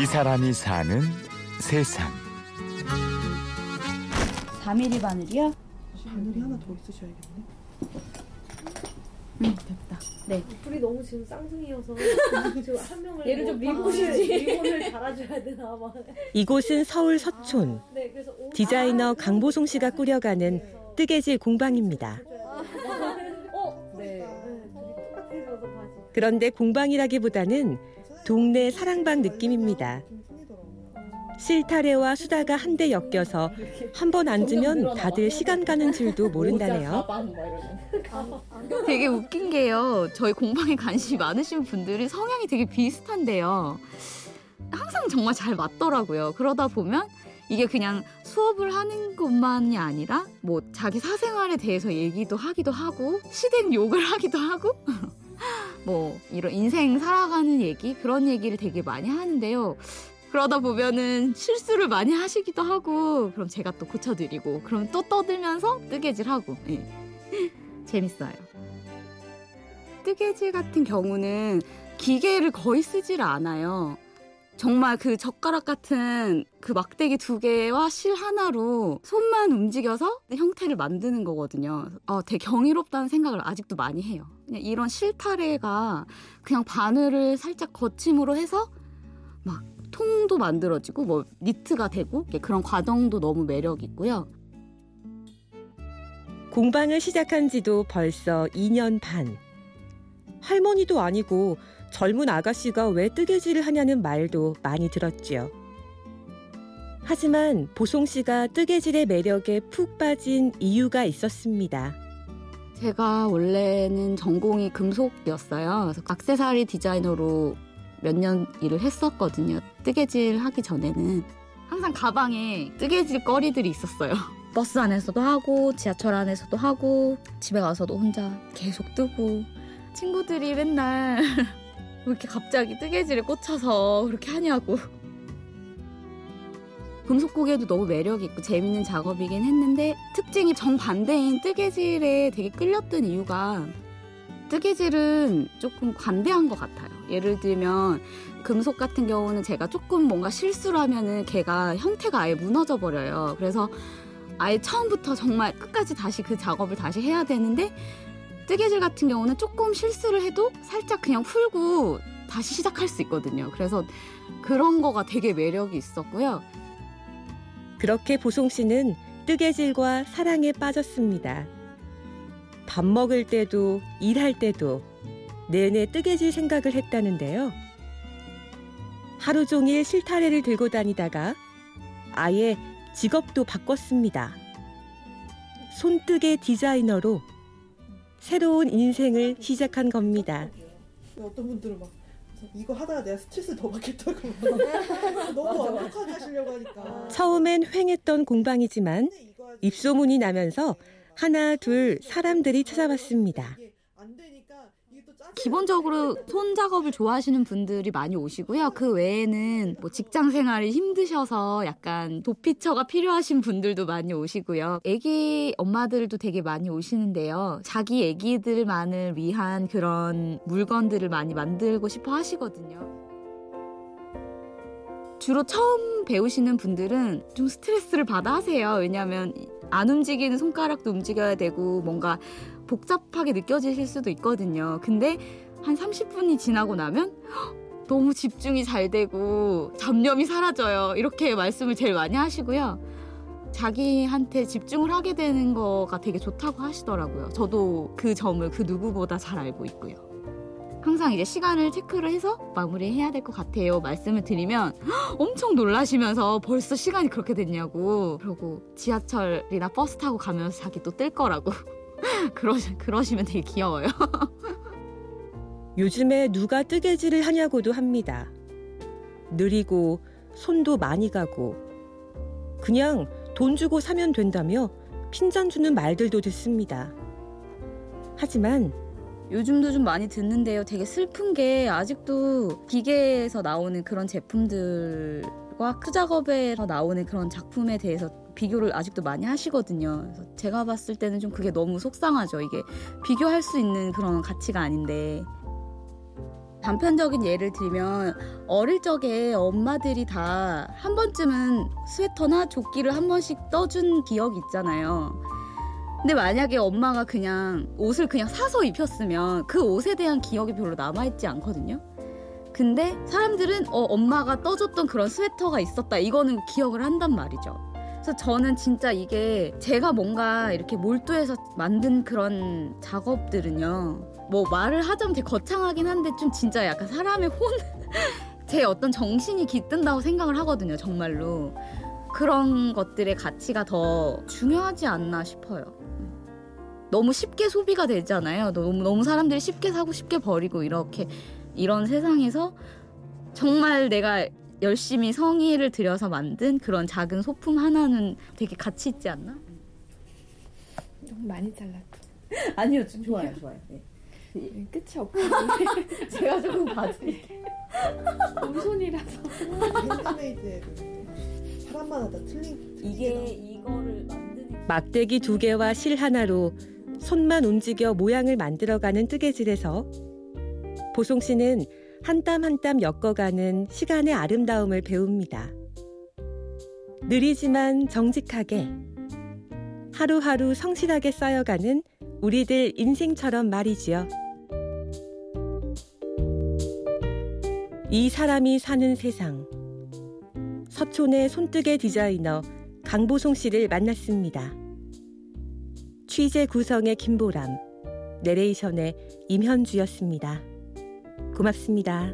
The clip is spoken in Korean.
이 사람이 사는 세상. 4mm 바늘이요? 바늘이 하나 더 있으셔야겠네. 응, 됐다. 네. 둘이 너무 지금 쌍둥이여서 지금 한 명을 얘를 좀뭐 방을- 싶지. 일본을 달아줘야 되나 막. 이곳은 서울 서촌. 네, 그래서 옷- 디자이너 아, 강보송 씨가 꾸려가는 그래서 뜨개질 공방입니다. 어, 네. 네, 똑같아져서 다시. 그런데 공방이라기보다는 동네 사랑방 느낌입니다. 실타래와 수다가 한데 엮여서 한 번 앉으면 다들 시간 가는 줄도 모른다네요. 되게 웃긴 게요. 저희 공방에 관심이 많으신 분들이 성향이 되게 비슷한데요. 항상 정말 잘 맞더라고요. 그러다 보면 이게 그냥 수업을 하는 것만이 아니라 뭐 자기 사생활에 대해서 얘기도 하기도 하고 시댁 욕을 하기도 하고 뭐 이런 인생 살아가는 얘기 그런 얘기를 되게 많이 하는데요. 그러다 보면은 실수를 많이 하시기도 하고 그럼 제가 또 고쳐드리고 그럼 또 떠들면서 뜨개질하고 예. 재밌어요. 뜨개질 같은 경우는 기계를 거의 쓰질 않아요. 정말 그 젓가락 같은 그 막대기 두 개와 실 하나로 손만 움직여서 형태를 만드는 거거든요. 어, 되게 경이롭다는 생각을 아직도 많이 해요. 그냥 이런 실타래가 그냥 바늘을 살짝 거침으로 해서 막 통도 만들어지고 뭐 니트가 되고 그런 과정도 너무 매력 있고요. 공방을 시작한 지도 벌써 2년 반. 할머니도 아니고 젊은 아가씨가 왜 뜨개질을 하냐는 말도 많이 들었지요. 하지만 보송 씨가 뜨개질의 매력에 푹 빠진 이유가 있었습니다. 제가 원래는 전공이 금속이었어요. 그래서 악세사리 디자이너로 몇 년 일을 했었거든요. 뜨개질 하기 전에는 항상 가방에 뜨개질 거리들이 있었어요. 버스 안에서도 하고 지하철 안에서도 하고 집에 가서도 혼자 계속 뜨고 친구들이 맨날 왜 이렇게 갑자기 뜨개질에 꽂혀서 그렇게 하냐고 금속고개도 너무 매력 있고 재밌는 작업이긴 했는데 특징이 정반대인 뜨개질에 되게 끌렸던 이유가 뜨개질은 조금 관대한 것 같아요. 예를 들면 금속 같은 경우는 제가 조금 뭔가 실수를 하면은 걔가 형태가 아예 무너져 버려요. 그래서 아예 처음부터 정말 끝까지 다시 그 작업을 다시 해야 되는데 뜨개질 같은 경우는 조금 실수를 해도 살짝 그냥 풀고 다시 시작할 수 있거든요. 그래서 그런 거가 되게 매력이 있었고요. 그렇게 보송 씨는 뜨개질과 사랑에 빠졌습니다. 밥 먹을 때도 일할 때도 내내 뜨개질 생각을 했다는데요. 하루 종일 실타래를 들고 다니다가 아예 직업도 바꿨습니다. 손뜨개 디자이너로 새로운 인생을 시작한 겁니다. 어떤 분들은 막 이거 하다가 내가 스트레스 더 받겠다고 너무 완벽하게 하시려고 하니까 처음엔 횡했던 공방이지만. 입소문이 나면서 하나 둘 사람들이 찾아왔습니다. 기본적으로 손 작업을 좋아하시는 분들이 많이 오시고요. 그 외에는 뭐 직장 생활이 힘드셔서 약간 도피처가 필요하신 분들도 많이 오시고요. 애기 엄마들도 되게 많이 오시는데요. 자기 애기들만을 위한 그런 물건들을 많이 만들고 싶어 하시거든요. 주로 처음 배우시는 분들은 좀 스트레스를 받아 하세요. 왜냐하면 안 움직이는 손가락도 움직여야 되고 뭔가 복잡하게 느껴지실 수도 있거든요. 근데 한 30분이 지나고 나면 헉, 너무 집중이 잘 되고 잡념이 사라져요. 이렇게 말씀을 제일 많이 하시고요. 자기한테 집중을 하게 되는 거가 되게 좋다고 하시더라고요. 저도 그 점을 그 누구보다 잘 알고 있고요. 항상 이제 시간을 체크를 해서 마무리해야 될 것 같아요. 말씀을 드리면 헉, 엄청 놀라시면서 벌써 시간이 그렇게 됐냐고. 그러고 지하철이나 버스 타고 가면서 자기 또 뜰 거라고. 그러, 그러시면 되게 귀여워요. 요즘에 누가 뜨개질을 하냐고도 합니다. 느리고 손도 많이 가고 그냥 돈 주고 사면 된다며 핀잔 주는 말들도 듣습니다. 하지만 요즘도 좀 많이 듣는데요. 되게 슬픈 게 아직도 기계에서 나오는 그런 제품들과 수작업에서 나오는 그런 작품에 대해서 비교를 아직도 많이 하시거든요. 그래서 제가 봤을 때는 좀 그게 너무 속상하죠. 이게 비교할 수 있는 그런 가치가 아닌데. 단편적인 예를 들면 어릴 적에 엄마들이 다 한 번쯤은 스웨터나 조끼를 한 번씩 떠준 기억이 있잖아요. 근데 만약에 엄마가 그냥 옷을 그냥 사서 입혔으면 그 옷에 대한 기억이 별로 남아있지 않거든요. 근데 사람들은 어, 엄마가 떠줬던 그런 스웨터가 있었다. 이거는 기억을 한단 말이죠. 그래서 저는 진짜 이게 제가 뭔가 이렇게 몰두해서 만든 그런 작업들은요. 뭐 말을 하자면 되게 거창하긴 한데 좀 진짜 약간 사람의 혼, 제 어떤 정신이 깃든다고 생각을 하거든요. 정말로. 그런 것들의 가치가 더 중요하지 않나 싶어요. 너무 쉽게 소비가 되잖아요. 너무 너무 사람들이 쉽게 사고 쉽게 버리고 이렇게 이런 세상에서 정말 내가 열심히 성의를 들여서 만든 그런 작은 소품 하나는 되게 가치 있지 않나? 너무 많이 잘랐다. 아니요, 좋아요, 좋아요. 네. 끝이 없고 제가 조금 봐드릴게요. 그 사람마다 다 틀린 이거를 만드는 막대기 두 개와 실 하나로 손만 움직여 모양을 만들어가는 뜨개질에서 보송 씨는 한 땀 한 땀 엮어가는 시간의 아름다움을 배웁니다. 느리지만 정직하게 하루하루 성실하게 쌓여가는 우리들 인생처럼 말이지요. 이 사람이 사는 세상. 서촌의 손뜨개 디자이너 강보송 씨를 만났습니다. 취재 구성의 김보람, 내레이션의 임현주였습니다. 고맙습니다.